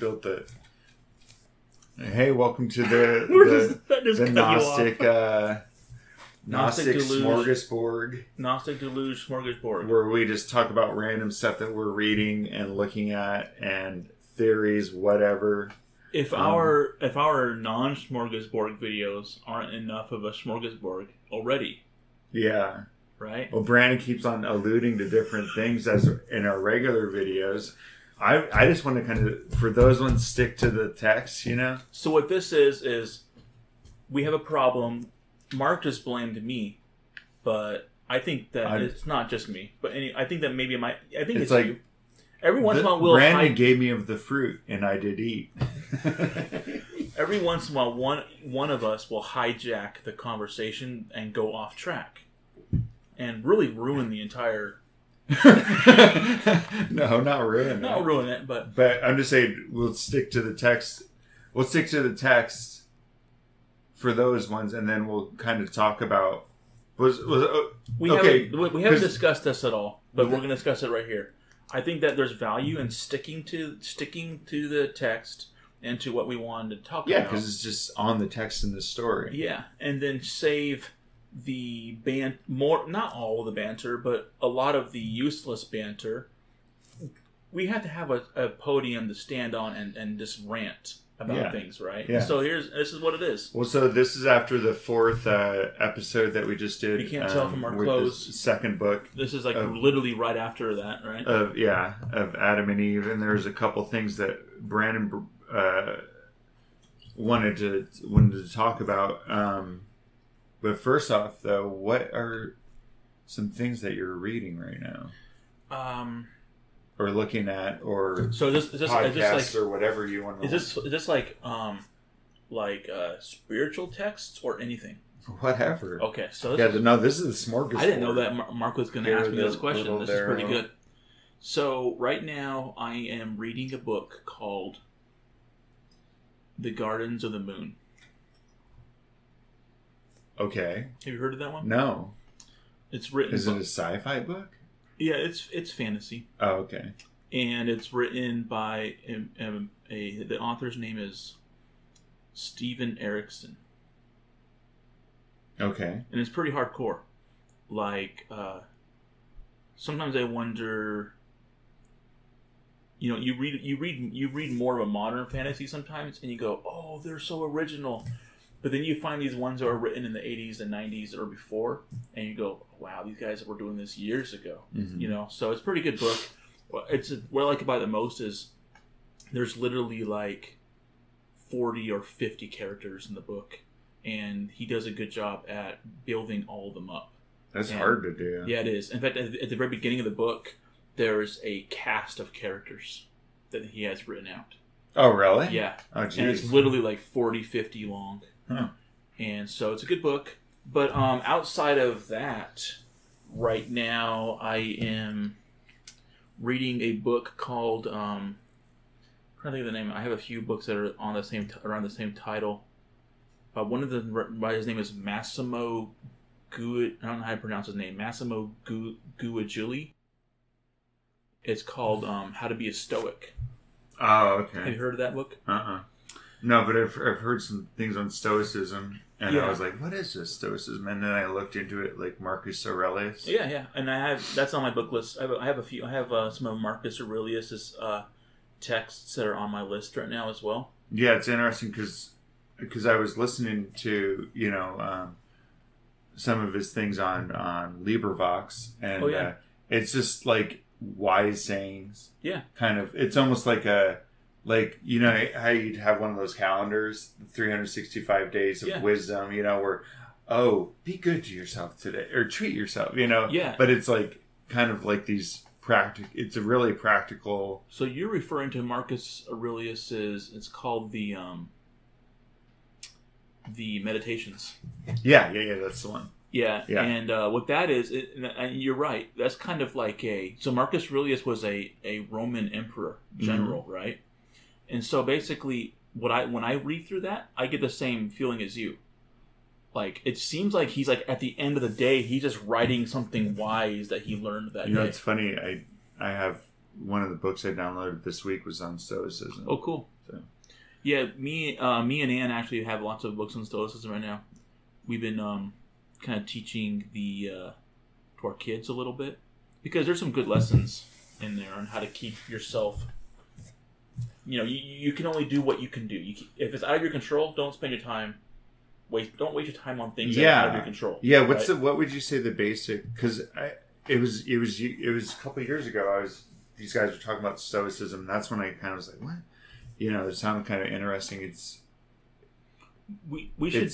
built the. Hey, welcome to the the, does just the cut you off? Gnostic uh, Gnostic Gnostic deluge. smorgasbord, Gnostic Deluge Smorgasbord. where we just talk about random stuff that we're reading and looking at and theories, whatever. If Um, our if our non smorgasbord videos aren't enough of a smorgasbord already, Yeah. right? Well, Brandon keeps on alluding to different things as in our regular videos. I I just want to kind of for those ones stick to the text, you know. So what this is is we have a problem. Mark just blamed me, but I think that I- it's not just me. But any, I think that maybe my I think It's it's, like- you. Every once in a while, we'll Brandon hide, gave me of the fruit, and I did eat. every once in a while one one of us will hijack the conversation and go off track, and really ruin the entire. no, not ruin it. Not it. ruin it, but But I'm just saying we'll stick to the text. We'll stick to the text for those ones, and then we'll kind of talk about was was uh, we Okay, haven't we we haven't 'cause- discussed this at all. But we're going to discuss it right here. I think that there's value in sticking to sticking to the text and to what we wanted to talk about. yeah, about. because it's just on the text in the story. Yeah, and then save the ban more not all of the banter, but a lot of the useless banter. We have to have a, a podium to stand on and, and just rant about Yeah. things, right? Yeah. So here's this is what it is. Well, so this is after the fourth uh, episode that we just did. um, You can't tell from our with clothes. second book This is like Uh, literally right after that, right? of yeah of Adam and Eve, and there's a couple things that Brandon uh, wanted to wanted to talk about. Um, but first off, though, what are some things that you're reading right now, um. or looking at, or So this is this, podcasts, is this like or whatever you want to? is this is this like um like uh spiritual texts or anything? whatever? Okay, so this yeah, is- no, this is the smorgasbord. I didn't know that Mar- Mark was going to ask me this question. This is pretty good. So right now, I am reading a book called "The Gardens of the Moon." Okay, Have you heard of that one? no, It's written. is it a sci-fi book? yeah, it's it's fantasy, Oh, okay. and it's written by um, um, a the author's name is Steven Erikson, Okay. and it's pretty hardcore. Like uh, sometimes I wonder. You know, you read you read you read more of a modern fantasy sometimes, and you go, "Oh, they're so original," but then you find these ones that were written in the '80s and '90s or before, and you go, "Wow, these guys were doing this years ago." Mhm. You know, so it's a pretty good book. It's what I like about it the most is there's literally like forty or fifty characters in the book, and he does a good job at building all of them up. That's Yeah. hard to do. Yeah, it is. In fact, at at the very beginning of the book, there's a cast of characters that he has written out. Oh, really? Yeah, Oh, and it's literally like 40, 50 long. Huh. And so it's a good book. But um, outside of that, right now I am reading a book called. Um, I'm trying to think of the name. I have a few books that are on the same t- around the same title. Uh, one of them by his name is Massimo Gu. I don't know how to pronounce his name. Massimo Gu Guajuli. It's called um, How to Be a Stoic. Oh, okay. Have you heard of that book? Uh uh No, but I've, I've heard some things on Stoicism, and Yeah. I was like, what is this Stoicism? And then I looked into it, like Marcus Aurelius. Yeah, yeah, and I have that's on my book list. I have, I have a few. I have uh, some of Marcus Aurelius's uh, texts that are on my list right now as well. Yeah, it's interesting because because I was listening to you know um, some of his things on on LibriVox, and Oh, yeah. uh, it's just like wise sayings. Yeah. kind of. It's almost like a like you know how you'd have one of those calendars, three hundred sixty five days of Yeah. wisdom. You know where oh, be good to yourself today or treat yourself. You know, Yeah. But it's like kind of like these practical It's a really practical. So you're referring to Marcus Aurelius's? It's called the um, the Meditations. Yeah, yeah, yeah. That's the one. Yeah, Yeah. and uh, what that is, it, and- and you're right. That's kind of like a so Marcus Aurelius was a a Roman emperor general, right? And so basically, what I when I read through that, I get the same feeling as you. Like it seems like he's like at the end of the day, he's just writing something wise that he learned that You know, day. it's funny. I I have one of the books I downloaded this week was on Stoicism. Oh, cool. So. Yeah, me, uh, me and Ann actually have lots of books on Stoicism right now. We've been um, kind of teaching the uh, to our kids a little bit because there's some good lessons in there on how to keep yourself. You know, you, you can only do what you can do. You can, if it's out of your control, don't spend your time. Waste don't waste your time on things that are out of Yeah. your control. Yeah, what's right? the what would you say the basic? Because I it was it was it was a couple of years ago. I was these guys were talking about stoicism. That's when I kind of was like, what? You know, it sounded kind of interesting. It's we we should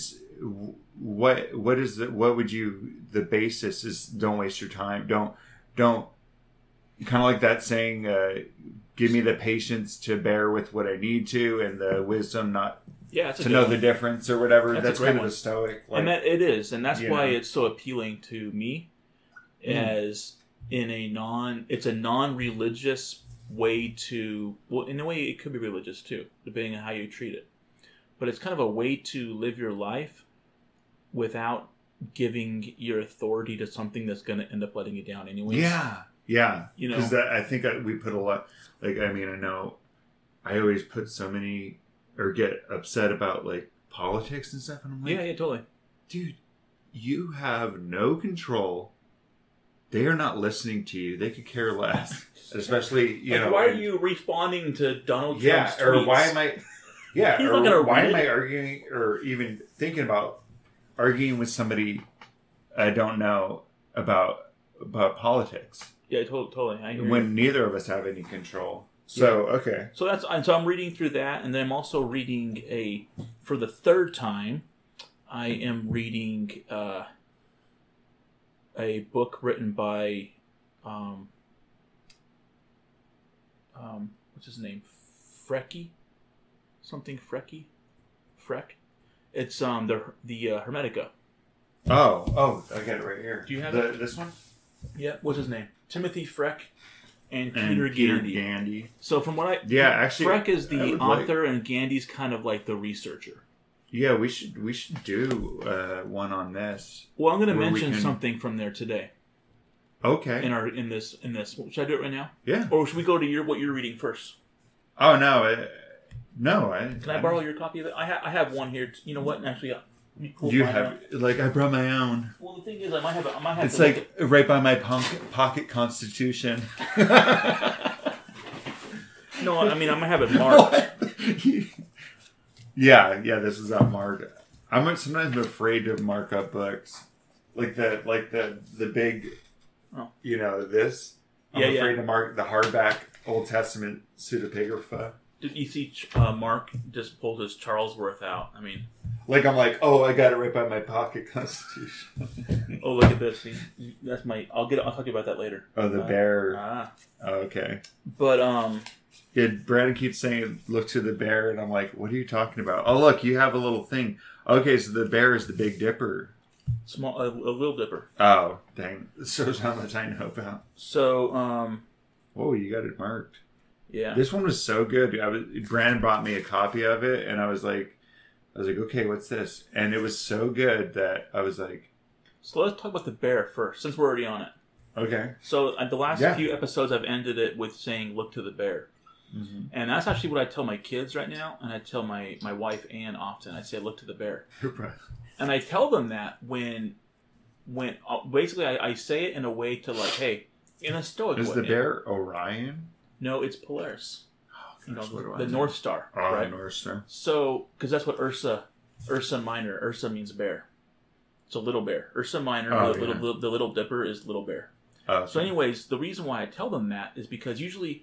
what what is the what would you the basis is don't waste your time. Don't don't kind of like that saying. Uh, Give me the patience to bear with what I need to, and the wisdom not yeah to know one. the difference or whatever. That's That's, kind one. of a stoic. Like, and that it is, and that's why know. it's so appealing to me, Mm. as in a non, it's a non-religious way to, well, in a way it could be religious too, depending on how you treat it, but it's kind of a way to live your life without giving your authority to something that's going to end up letting you down anyway. Yeah, yeah. You know. because I think I, we put a lot. Like, I mean, I know I always put so many or get upset about like politics and stuff, and I'm like, yeah, yeah, totally. dude, you have no control. They are not listening to you. They could care less. Especially, you Like, know, why are you responding to Donald Yeah, Trump's or tweets? why am I? Yeah, He's or why am I arguing or even thinking about arguing with somebody I don't know about about politics? Yeah, totally. totally. I hear you. when neither of us have any control. So okay, So that's and so I'm reading through that, and then I'm also reading a for the third time. I am reading uh, a book written by um, um, what's his name, Frecky, something Frecky, Freck. It's um the the uh, Hermetica. oh oh, I got it right here. Do you have the, this one? Yeah, what's his name? Timothy Freck and And Peter Gandy. Gandy. So from what I Yeah, actually, Freck is the would like- author, and Gandy's kind of like the researcher. Yeah, we should we should do uh, one on this. Well, I'm going to mention can- something from there today Okay. in our in this in this. Should I do it right now, yeah. or should we go to your what you're reading first? Oh no, uh, no. I, Can I borrow your copy of it? I, ha- I have one here. You know what? Actually, pull You have out. like I brought my own. Well, the thing is, I might have. A, I might have. It's like right by my pocket, pocket constitution. no, I mean I might have it marked. yeah, yeah. This is not marked. I'm sometimes afraid to mark up books, like the like the the big, Oh. you know, this. I'm Yeah, yeah. afraid to mark the hardback Old Testament pseudepigrapha. Did you see uh, Mark just pulled his Charlesworth out? I mean, Like I'm like, oh, I got it right by my pocket constitution. oh look at this. That's my. I'll get. I'll talk to you about that later. oh, the Uh, bear. Ah, Oh, okay. but um, Yeah, Brandon keeps saying, "Look to the bear," and I'm like, "What are you talking about?" Oh, look, you have a little thing. Okay, so the bear is the Big Dipper. small a, a little dipper. Oh, dang! So how much I know about. So um, Whoa, you got it marked. yeah. This one was so good. I was Brandon brought me a copy of it, and I was like, I was like, okay, what's this? And it was so good that I was like, So let's talk about the bear first, since we're already on it. okay. So at the last Yeah. few episodes, I've ended it with saying "Look to the bear," and that's actually what I tell my kids right now, and I tell my my wife Ann often. I say "Look to the bear," and I tell them that when when uh, basically I, I say it in a way to like, hey, in a stoic way Is way. the bear Orion? No, it's Polaris. You know, Gosh, what do I the? North Star, ah, Oh, right? North Star. So, because that's what Ursa, Ursa Minor, Ursa means bear. It's a little bear. Ursa Minor, Oh, the, yeah. little, the little dipper is little bear. Oh, So, anyways, the reason why I tell them that is because usually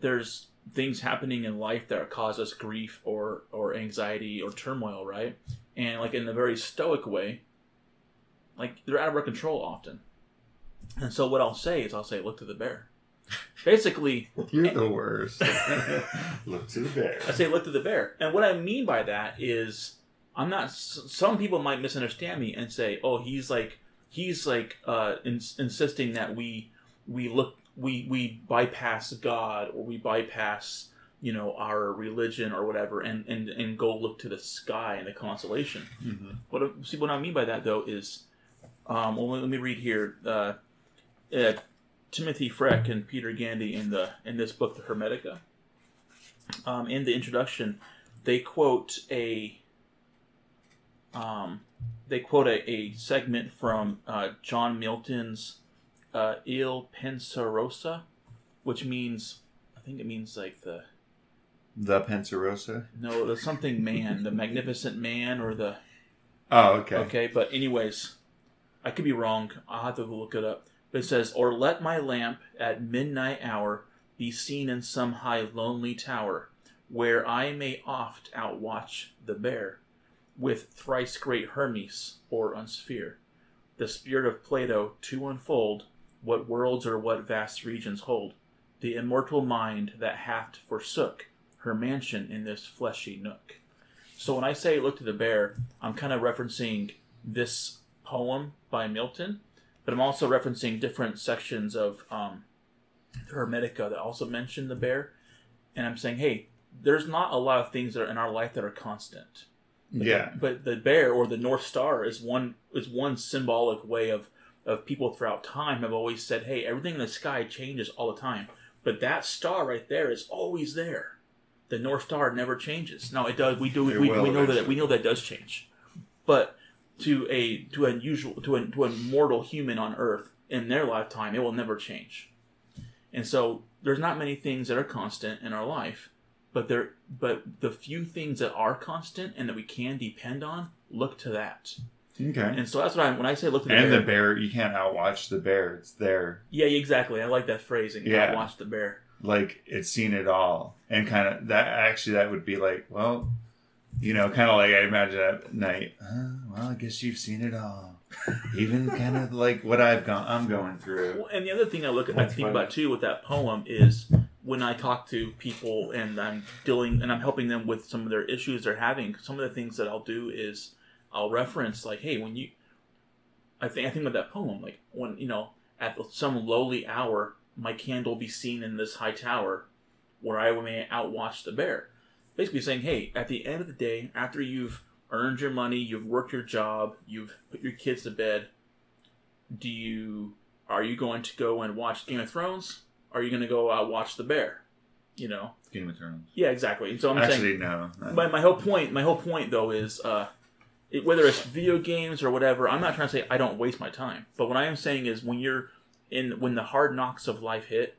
there's things happening in life that cause us grief or or anxiety or turmoil, right? And like in a very stoic way, like they're out of our control often. And so what I'll say is I'll say, look to the bear. Basically, You're the worst. Look to the bear. I say look to the bear. And what I mean by that is I'm not some people might misunderstand me and say, "Oh, he's like he's like uh ins- insisting that we we look we we bypass God or we bypass you know our religion or whatever and and and go look to the sky and the constellation." Mhm. What I- see what I mean by that though is um well let me read here uh, uh Timothy Freck and Peter Gandy in the in this book, the Hermetica. Um, in the introduction, they quote a um, they quote a, a segment from uh, John Milton's uh, Il Penseroso, which means I think it means like the The Pensarosa. no, the something man, the magnificent man, or the Oh, okay. Okay, but anyways, I could be wrong. I'll have to look it up. It says, Or let my lamp at midnight hour be seen in some high lonely tower, where I may oft outwatch the bear, with thrice great Hermes or unsphere, the spirit of Plato to unfold what worlds or what vast regions hold, the immortal mind that hath forsook her mansion in this fleshy nook. So when I say look to the bear, I'm kind of referencing this poem by Milton, but I'm also referencing different sections of um, the Hermetica that also mention the bear. And I'm saying, hey, there's not a lot of things that are in our life that are constant. But Yeah. The, but the bear or the North Star is one is one symbolic way of of people throughout time have always said, hey, everything in the sky changes all the time, but that star right there is always there. The North Star never changes. Now it does. We do. It We, we know that we know that does change, but to a to an usual to a to a mortal human on Earth in their lifetime, it will never change. And so there's not many things that are constant in our life, but there but the few things that are constant and that we can depend on, look to that. Okay. And so that's what I when I say look to the And bear. the bear, you can't outwatch the bear. It's there. yeah, exactly. I like that phrasing. Yeah. Yeah, watch the bear. Like it's seen it all, and kind of that. Actually, that would be like, well, you know, kind of like I imagine at night. Uh, well, I guess you've seen it all, even kind of like what I've gone, I'm going through. Well, and the other thing I look at, I think funny. about too with that poem is when I talk to people and I'm dealing and I'm helping them with some of their issues they're having. Some of the things that I'll do is I'll reference like, hey, when you, I think I think about that poem like when you know at some lowly hour my candle be seen in this high tower, where I may outwatch the bear. Basically saying, hey, at the end of the day, after you've earned your money, you've worked your job, you've put your kids to bed, do you are you going to go and watch Game of Thrones? Are you going to go uh, watch The Bear? You know? Game of Thrones. Yeah, exactly. And so I'm saying, Actually, no. my, my whole point, my whole point though is, uh, it, whether it's video games or whatever, I'm not trying to say I don't waste my time. But what I am saying is when you're in, when the hard knocks of life hit,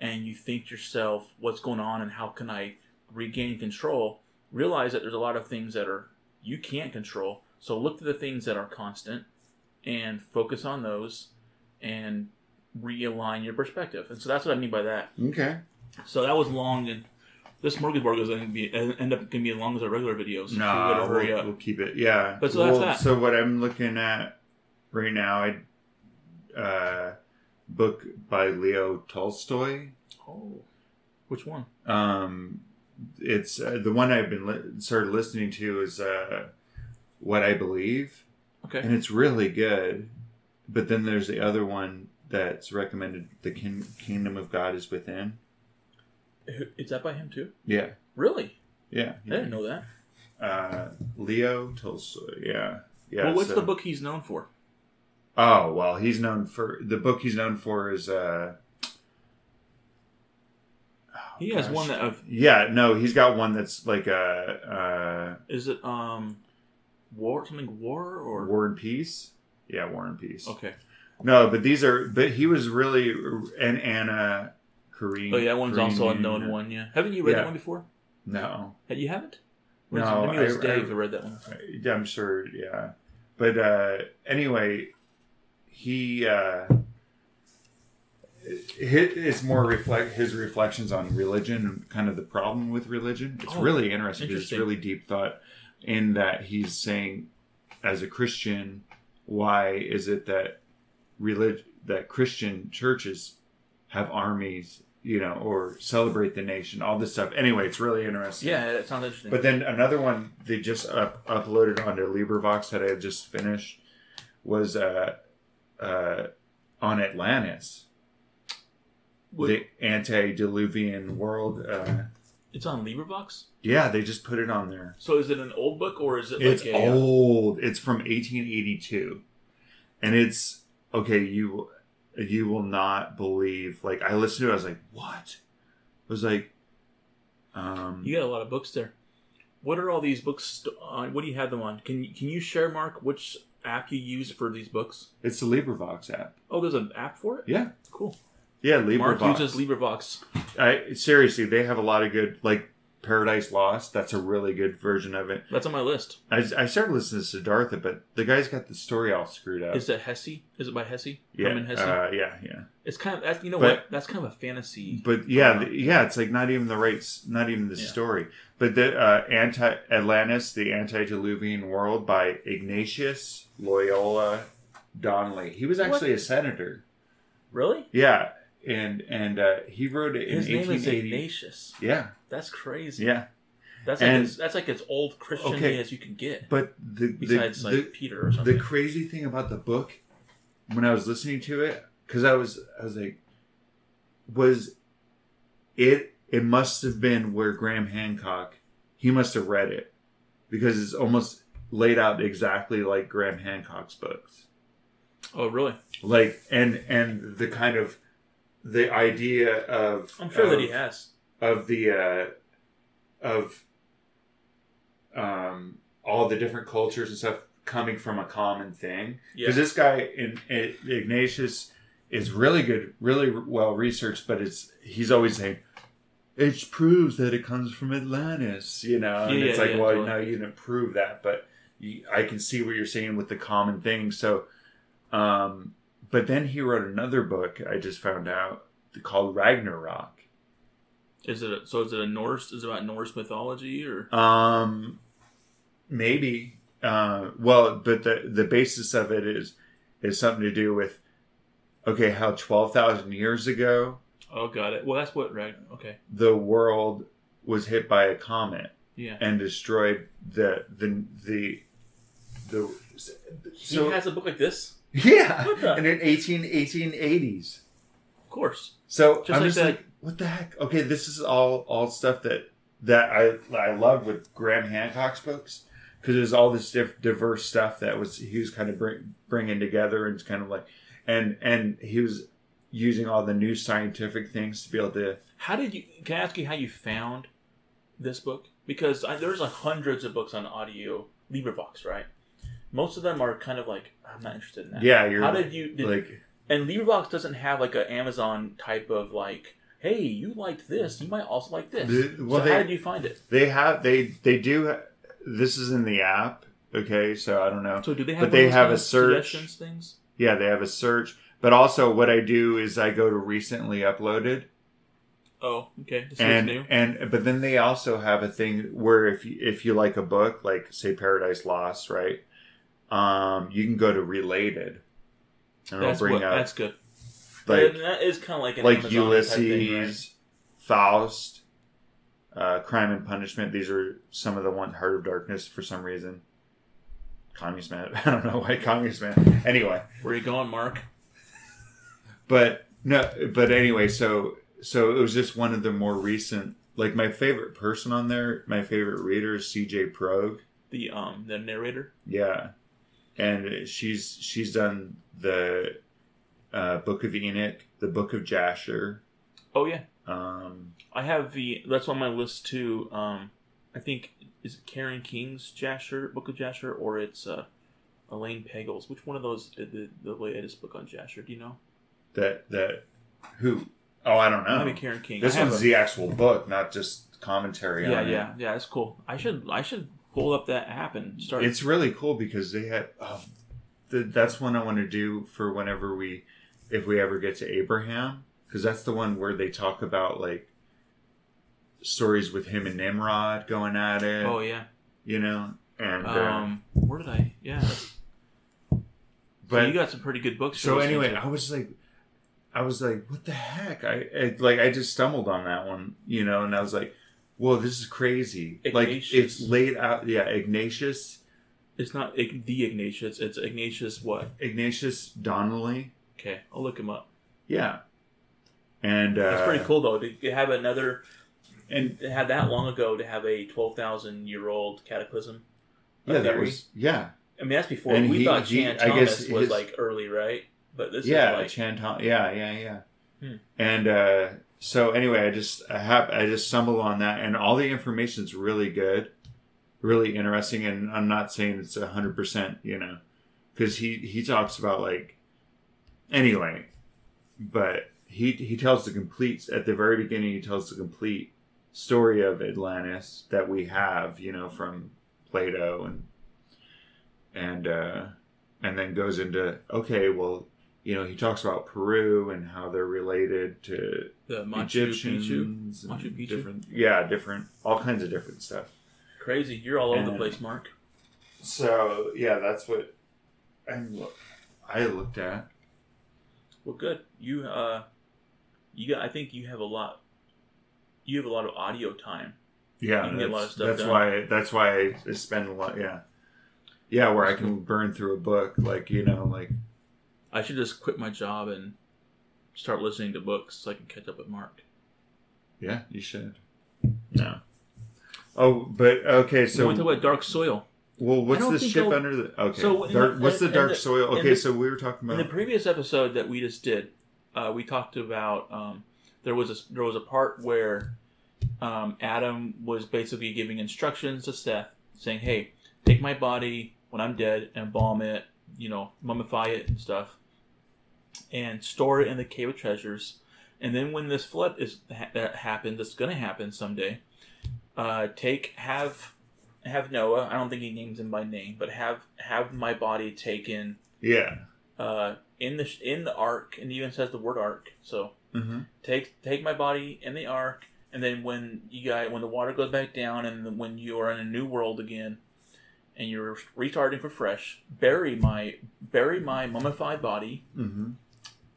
and you think to yourself, what's going on and how can I regain control? Realize that there's a lot of things that are you can't control. So look to the things that are constant and focus on those and realign your perspective. And so that's what I mean by that. okay. So that was long, and this smorgasbord is going to be end up going to be as long as our regular videos. No, so we hurry we'll, up. we'll keep it. Yeah. But so that's that. So what I'm looking at right now, I uh, book by Leo Tolstoy. Oh, which one? Um, it's uh, the one I've been li- started listening to is uh, what I believe, Okay. and it's really good. But then there's the other one that's recommended. The kin- Kingdom of God is within. Is that by him too? Yeah, Really? yeah. I didn't know that. Uh, Leo Tolstoy. Yeah, yeah. well, what's so- the book he's known for? Oh well, he's known for the book he's known for is uh He has gosh. one that of yeah no he's got one that's like a is it um war something war uh, or? War and Peace? Yeah War and Peace. Okay. No but these are but he was really and Anna Kareem oh yeah that one's Kareem also a Union. known one yeah. Haven't you read Yeah. that one before? No. Uh, you haven't? No, maybe it? Was I- Dave I- who read that one. I- I'm sure yeah. But uh anyway he uh his, it's more reflect his reflections on religion and kind of the problem with religion. It's Oh, really interesting. It's really deep thought in that he's saying, as a Christian, why is it that relig- that Christian churches have armies, you know, or celebrate the nation, all this stuff. Anyway, it's really interesting. yeah that sounds interesting But then another one they just up, uploaded onto LibriVox that I had just finished was uh, uh, on Atlantis, the antediluvian world. Uh, it's on LibriVox yeah, they just put it on there. so is it an old book or is it It's like a uh, old. It's from 1882, and it's okay. You you will not believe. Like I listened to it, I was like, what? I was like, um, You got a lot of books there. What are all these books st- on? What do you have them on? Can you, can you share, Mark, which app you use for these books? it's the LibriVox app. Oh, there's an app for it. Yeah, Cool. Yeah, Mark LibriVox. uses LibriVox. I seriously, they have a lot of good like Paradise Lost. That's a really good version of it. That's on my list. I, I started listening to Siddhartha, but the guy's got the story all screwed up. Is it Hesse? Is it by Hesse? yeah, Hermann Hesse. uh, yeah, yeah. it's kind of that's, you know but- what? That's kind of a fantasy. But yeah, the- yeah, it's like not even the right, not even the Yeah. story. But the uh, anti Atlantis, the antediluvian world by Ignatius Loyola Donnelly. He was actually a senator. Really? Yeah, and and uh, he wrote it in His name is Ignatius. Yeah, That's crazy. yeah. That's like And- as, that's like as old Christian Okay. as you can get. But the the, Besides like the, Peter or something. the crazy thing about the book, when I was listening to it, because I was I was like, was it? It must have been where Graham Hancock. He must have read it because it's almost laid out exactly like Graham Hancock's books. oh, really? Like and and the kind of the idea of I'm sure that he has. of the uh, of um, all the different cultures and stuff coming from a common thing. Yeah. Because this guy in, in Ignatius is really good, really well researched, but it's he's always saying it proves that it comes from Atlantis, you know, and Yeah, it's yeah, like, yeah, well, totally. no, you didn't prove that, but you, I can see what you're saying with the common thing. So, um, but then he wrote another book. I just found out called Ragnarok. Is it a, so? Is it a Norse? Is it about Norse mythology or? Um, maybe. Uh, well, but the the basis of it is is something to do with okay, how twelve thousand years ago Oh, got it. Well, that's what. Right. Okay. the world was hit by a comet Yeah. and destroyed the the the the. So he has a book like this. yeah, and in 18, 1880s. Of course. So Just I'm like just that- like, what the heck? Okay, this is all all stuff that that I I love with Graham Hancock's books because there's all this diff- diverse stuff that was he was kind of bring, bringing together and it's kind of like and and he was using all the new scientific things to be able to How did you? Can I ask you how you found this book? Because I, there's like hundreds of books on audio LibriVox, right? Most of them are kind of like I'm not interested in that. yeah you're How did you? Did, like and LibriVox doesn't have like an Amazon type of like, hey, you liked this, you might also like this. The- well, so they- how did you find it? they have they they do this is in the app okay so I don't know So do they have? But they one of those have a search. suggestions things. yeah they have a search but also what I do is I go to recently uploaded Oh, okay. This and new. and but then they also have a thing where if you, if you like a book like say Paradise Lost right um you can go to related and That's it'll bring what, up that's good. like And that is kind of like an like Amazon Ulysses thing, right? Faust uh, Crime and Punishment these are some of the ones Heart of Darkness for some reason Communist Man I don't know why Communist Man anyway Where you going, Mark? but no but anyway so so it was just one of the more recent like my favorite person on there my favorite reader is cj prog The um the narrator. yeah and she's she's done the uh, book of enoch the book of jasher Oh yeah, um I have the. That's on my list too. Um, I think is it Karen King's Jasher Book of Jasher or it's uh, Elaine Pagels. Which one of those the, the latest book on Jasher? Do you know? that that who oh i don't know Maybe Karen King. this one's a- the actual book not just commentary yeah, on it. yeah, yeah. That's cool. I should I should pull up that app and start. It's really cool because they had. Oh, the, that's one I want to do for whenever we, if we ever get to Abraham, because that's the one where they talk about like stories with him and Nimrod going at it. oh yeah. You know, and uh, Um, where did I? Yeah. So but you got some pretty good books. so anyway. I was like, I was like, what the heck? I, I like I just stumbled on that one, you know, and I was like, whoa, this is crazy. Like it's laid out. Yeah, Ignatius, it's not Ig- the Ignatius. It's Ignatius what? Ignatius Donnelly. Okay, I'll look him up. Yeah. And uh, That's pretty cool though to have another And to have that long ago to have a twelve thousand year old cataclysm. yeah, that was yeah. I mean that's before and we he- thought he- Chan guess Thomas was his- like early, right? but this yeah, is like Chantal. Yeah, yeah, yeah. Hmm. And uh, so anyway, I just I have I just stumbled on that, and all the information's really good, really interesting. And I'm not saying it's hundred percent, you know, because he he talks about like anyway, but he he tells the complete at the very beginning. He tells the complete story of Atlantis that we have, you know, from Plato and and uh, and then goes into okay, well, you know, he talks about Peru and how they're related to the Machu. Egyptians, and Machu Picchu? different, yeah, different, all kinds of different stuff. Crazy, you're all over the place, Mark. So yeah, that's what I look, I looked at. Well, good. You uh, you got. I think you have a lot. You have a lot of audio time. Yeah, You can get a lot of that's, that's why that's why I spend a lot. Yeah, yeah, where I can burn through a book, like you know, like I should just quit my job and start listening to books so I can catch up with Mark. yeah, you should. No. Oh, but okay. So So, want to talk about Dark Soil. well, what's the ship I'll- under the? Okay, So dark, the- what's the dark the- soil? Okay, the- so we were talking about In the previous episode that we just did, uh, we talked about um, there was a there was a part where um, Adam was basically giving instructions to Seth, saying, "Hey, take my body when I'm dead, and embalm it, you know, mummify it and stuff, and store it in the cave of treasures. And then when this flood is ha- that happened, that's going to happen someday. Uh, take have have Noah. I don't think he names him by name, but have have my body taken." yeah. uh, in the in the ark, and even says the word ark. So Mm-hmm. take take my body in the ark, and then when you got when the water goes back down, and when you are in a new world again, and you're restarting for fresh, bury my bury my mummified body Mm-hmm.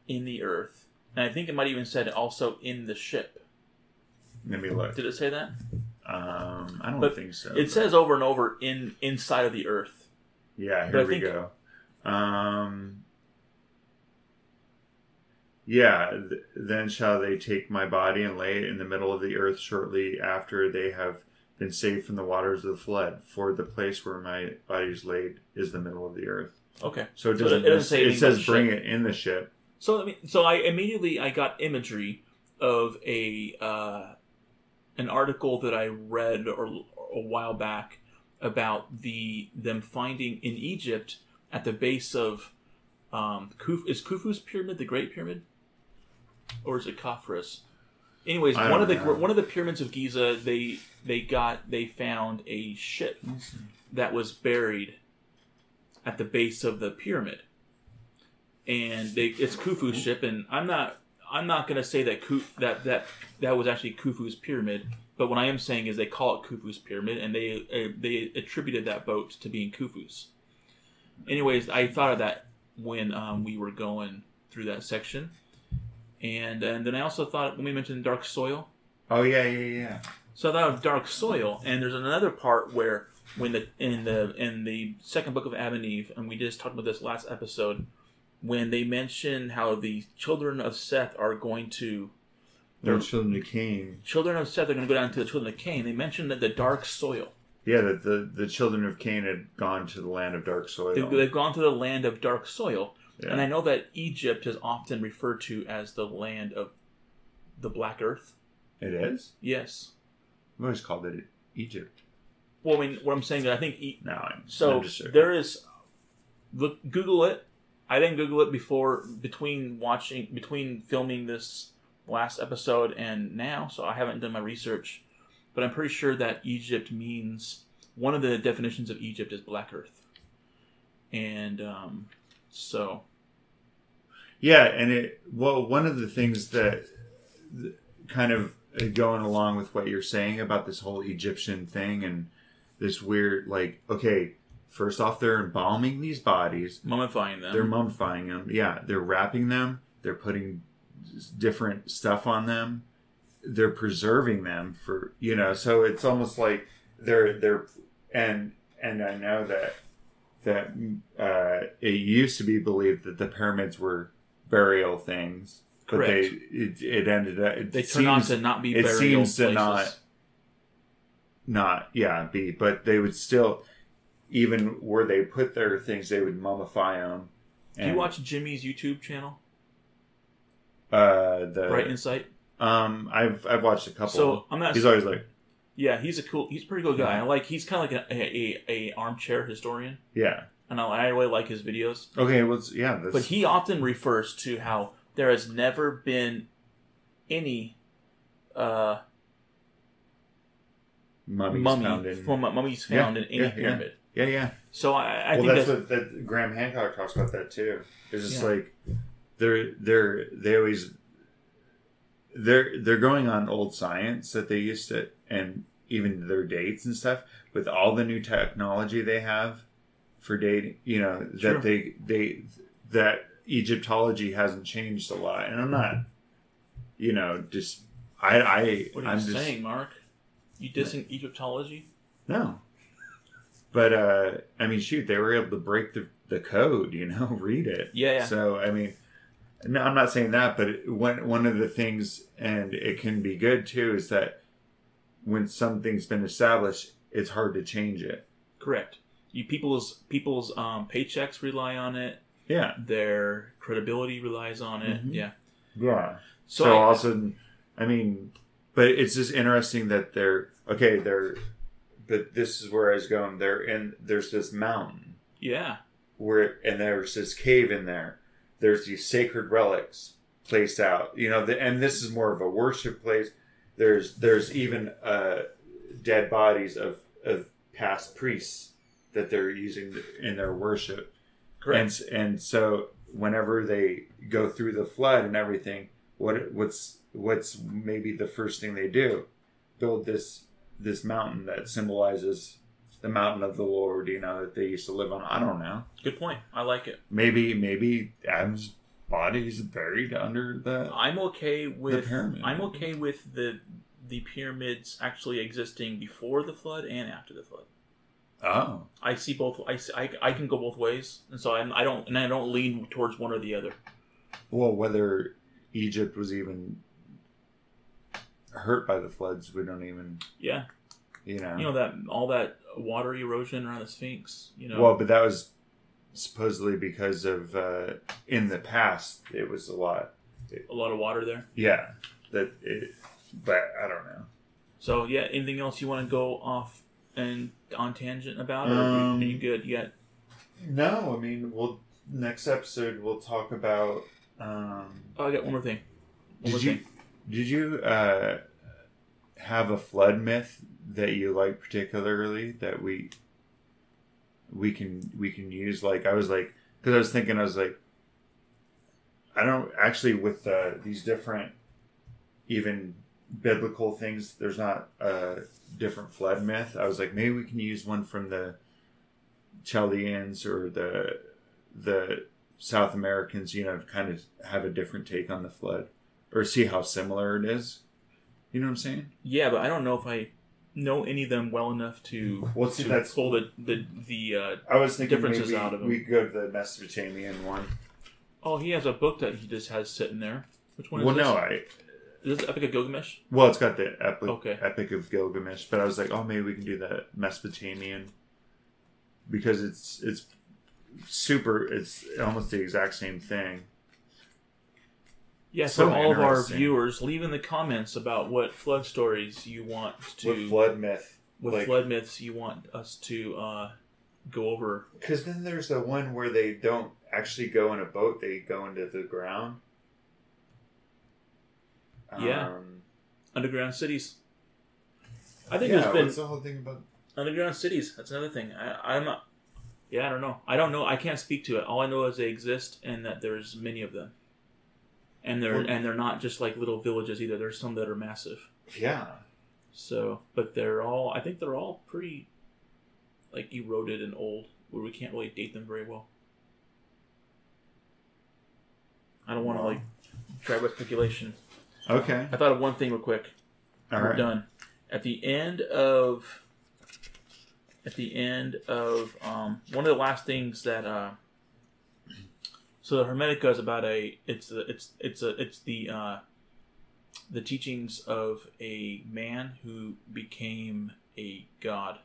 in the earth. And I think it might even said also in the ship. Let me look. Did it say that? Um, I don't But think so. It says over and over in inside of the earth. Yeah, But here we go. Um, yeah, th- then shall they take my body and lay it in the middle of the earth shortly after they have been saved from the waters of the flood. For the place where my body is laid is the middle of the earth. Okay. So it doesn't. it doesn't say it says bring ship. it in the ship. So I mean, so I immediately I got imagery of a uh, an article that I read or a while back about the them finding in Egypt at the base of um, is Khufu's pyramid the Great Pyramid, or is it Khafre's? Anyways, I one of the know. one of the pyramids of Giza, they they got they found a ship that was buried at the base of the pyramid, and they it's Khufu's ship. And I'm not I'm not gonna say that that that that was actually Khufu's pyramid, but what I am saying is they call it Khufu's pyramid, and they uh, they attributed that boat to being Khufu's. Anyways, I thought of that when um, we were going through that section, and uh, and then I also thought when we mentioned dark soil. Oh yeah, yeah, yeah. So I thought of dark soil, and there's another part where when the in the in the second book of Adam and Eve, and we just talked about this last episode, when they mention how the children of Seth are going to They're children of Cain. children of Seth are going to go down to the children of Cain. They mentioned that the dark soil. Yeah, that the the children of Cain had gone to the land of dark soil. They've, they've gone to the land of dark soil, Yeah. and I know that Egypt is often referred to as the land of the black earth. it is. Yes. We always called it Egypt. Well, I mean, what I'm saying is, I think e- No, I'm So I'm there is look Google it. I didn't Google it before between watching between filming this last episode and now, so I haven't done my research. But I'm pretty sure that Egypt means one of the definitions of Egypt is Black Earth, and um, so. Yeah, and it well, one of the things that kind of uh, going along with what you're saying about this whole Egyptian thing and this weird, like, okay, first off, they're embalming these bodies, mummifying them. they're mummifying them, yeah, they're wrapping them, they're putting different stuff on them, they're preserving them for you know, so it's almost like they're they're and and I know that that uh, it used to be believed that the pyramids were burial things, but Correct. they it, it ended up it they turn out seems to not be it burial seems to places. not- not yeah be, but they would still even where they put their things, they would mummify them Do you watch Jimmy's YouTube channel, uh, the Bright Insight? Um, I've I've watched a couple. So I'm not. he's always like, yeah, he's a cool. He's a pretty cool guy. I like. He's kind of like a, a, a armchair historian, yeah, and I, I really like his videos. okay, well, it's- yeah, that's, But he often refers to how there has never been any uh, mummies mummy found in, from mummies Yeah, found in any yeah, yeah. pyramid. yeah, yeah. So I, I well, think that's, that's, what that Graham Hancock talks about that too. It's just Yeah. like they're they're they always they're they're going on old science that they used to and even their dates and stuff with all the new technology they have for dating. You know Sure. that they they that Egyptology hasn't changed a lot, and I'm not. You know, just I I what are I'm you just saying, Mark? You dissing Egyptology? no. But uh I mean shoot, they were able to break the the code, you know, read it. Yeah, yeah. So I mean no, I'm not saying that, but one one of the things and it can be good too is that when something's been established, it's hard to change it. Correct. You people's people's um, paychecks rely on it. Yeah. Their credibility relies on it. Mhm. Yeah. Yeah. So, So, I- all of a sudden, I mean, but it's just interesting that they're okay. They're, but this is where I was going. They're in. There's this mountain yeah, where, and there's this cave in there. There's these sacred relics placed out. You know, the, and this is more of a worship place. There's there's even uh, dead bodies of of past priests that they're using in their worship. correct. And and so whenever they go through the flood and everything, what what's what's maybe the first thing they do? Build this this mountain that symbolizes the mountain of the Lord, you know, that they used to live on. I don't know. Good point. I like it. Maybe maybe Adam's body is buried under the I'm okay with pyramid. I'm okay with the the pyramids actually existing before the flood and after the flood. Oh. I see both. I, see, I, I can go both ways, and so I'm, I don't and I don't lean towards one or the other. Well, whether Egypt was even hurt by the floods, we don't even Yeah, you know. you know that all that water erosion around the Sphinx. You know, Well, but that was supposedly because of uh, in the past it was a lot. a lot of water there. Yeah, that it. But I don't know. So yeah, anything else you want to go off and on tangent about, or Um, are you good? Got No, I mean, we'll next episode we'll talk about. Um, oh, I got one more thing. One more did you thing. did you uh, have a flood myth that you like particularly that we we can we can use? Like I was like because I was thinking I was like I don't actually with uh, these different even biblical things. There's not a different flood myth. I was like maybe we can use one from the Chaldeans or the the South Americans. You know, kind of have a different take on the flood or see how similar it is. You know what I'm saying? Yeah, but I don't know if I know any of them well enough to Well, see, to that's- pull the the the. Uh, I was thinking Differences maybe out of 'em. we go to the Mesopotamian one. oh, he has a book that he just has sitting there. Which one is Well, this? no, I Is this Epic of Gilgamesh? well, it's got the epic, Okay. epic of Gilgamesh, but I was like, oh, maybe we can do the Mesopotamian because it's it's super. It's almost the exact same thing. Yeah, So for all of our viewers, leave in the comments about what flood stories you want to With flood myth, with like- flood myths you want us to uh, go over. Because then there's the one where they don't actually go in a boat; they go into the ground. Yeah. Um, Underground cities. I think yeah, there's been what's the whole thing about? underground cities. That's another thing. I, I'm not. Yeah, I don't know. I don't know. I can't speak to it. All I know is they exist and that there's many of them. And they're Well- and they're not just like little villages either. There's some that are massive. Yeah, So, but they're all. I think they're all pretty, like eroded and old, where we can't really date them very well. I don't want to Wow. like try with speculation. okay, I thought of one thing real quick. all We're right. done. At the end of at the end of um, one of the last things that uh, so the Hermetica is about a it's a, it's it's a it's the uh, the teachings of a man who became a god.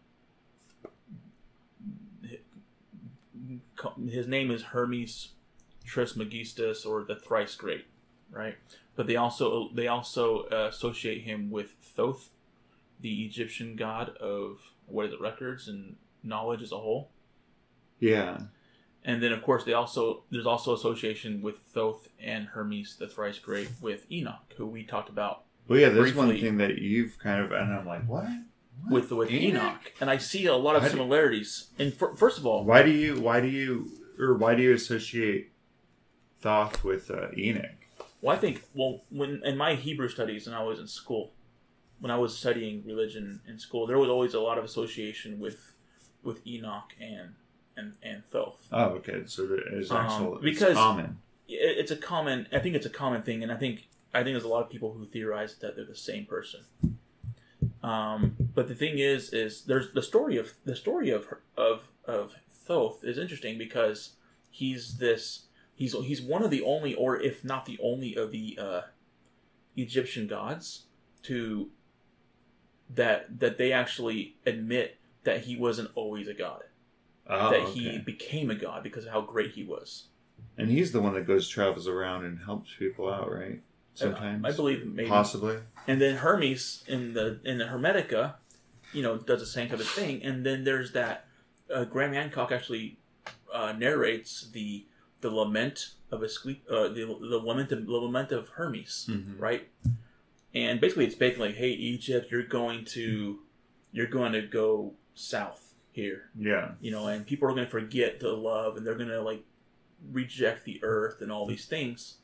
His name is Hermes Trismegistus or the thrice great, right? But they also they also uh, associate him with Thoth, the Egyptian god of what is it, records and knowledge as a whole. Yeah. And then of course they also there's also association with Thoth and Hermes, the thrice great, with Enoch, who we talked about Well, yeah. There's one thing that you've kind of, and I'm like, what? What? with with Enoch? Enoch, and I see a lot of do- similarities. And fir- first of all, Why do you? Why do you? Or why do you associate Thoth with uh, Enoch? Well, I think well, when in my Hebrew studies, and I was in school, when I was studying religion in school, there was always a lot of association with with Enoch and and and Thoth. Oh, okay. So there is Um, actual it's because- common. It's a common. I think it's a common thing, and I think I think there's a lot of people who theorize that they're the same person. Um, but the thing is, is there's the story of the story of of of Thoth is interesting because he's this he's he's one of the only, or if not the only, of the uh, Egyptian gods to that that they actually admit that he wasn't always a god, Oh, that okay. he became a god because of how great he was. and he's the one that goes travels around and helps people out, right? Sometimes I believe maybe. possibly. And then Hermes in the in the Hermetica, you know, does the same type of thing. And then there's that uh, Graham Hancock actually uh, narrates the the lament of Asclep- uh, the, the lament of, the lament of Hermes, Mhm. right? And basically, it's basically like, hey, Egypt, you're going to you're going to go south here, Yeah. you know, and people are going to forget the love, and they're going to like reject the earth and all these things.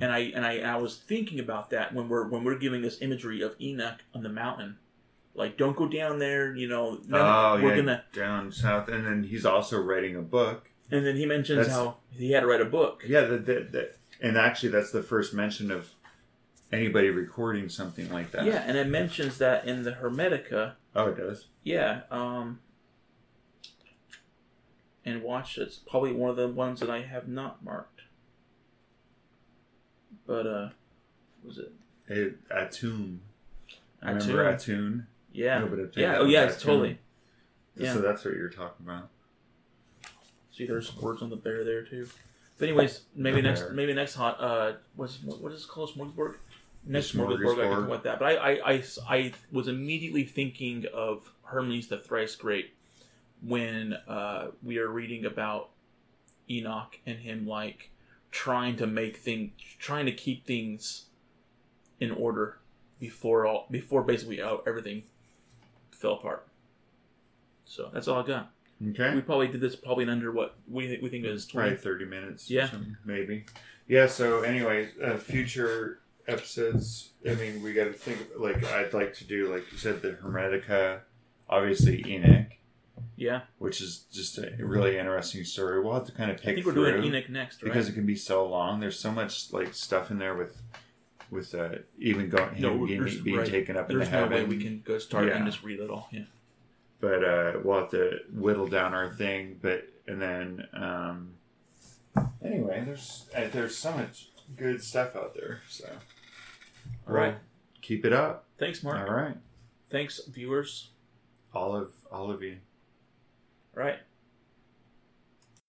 And I and I, and I was thinking about that when we're when we're giving this imagery of Enoch on the mountain, like don't go down there, you know. no, Oh, we're yeah. gonna. Down south, and then he's also writing a book. And then he mentions That's- how he had to write a book. Yeah, that, that, that, and actually, that's the first mention of anybody recording something like that. Yeah, and it mentions that in the Hermetica. Oh, it does. Yeah. Um. And watch, it's probably one of the ones that I have not marked. But uh, what was it? It, Atum. Remember Atum. Atun? Yeah. Yeah. Oh, yeah. It's totally. Yeah. So that's what you're talking about. See, there's words on the bear there too. But anyways, maybe The next, bear. maybe next hot. Uh, what's what, what is it called? Smorgasbord. Next smorgasbord, I can talk about that. But I, I, I, I was immediately thinking of Hermes the thrice great when uh, we are reading about Enoch and him like trying to make things, trying to keep things in order before all, before basically uh, everything fell apart. So that's all I got. Okay. We probably did this probably in under what we we think is Probably twenty. 30 minutes. Yeah. maybe. Yeah, so anyway, uh, future episodes, I mean, we got to think, like, I'd like to do, like you said, the Hermetica, obviously Enoch, Yeah, which is just a really interesting story. We'll have to kind of I pick think we're through doing Enoch next, right? because it can be so long. There's so much, like, stuff in there with, with uh, even going, him No, being, there's- being right. taken up there's into no heaven. way we can go start Yeah. and just read it all. Yeah, but uh, we'll have to whittle down our thing. But and then um, anyway, there's uh, there's so much good stuff out there. So All right. Well, keep it up. thanks, Mark. All right, Thanks, viewers. all of all of you. Right.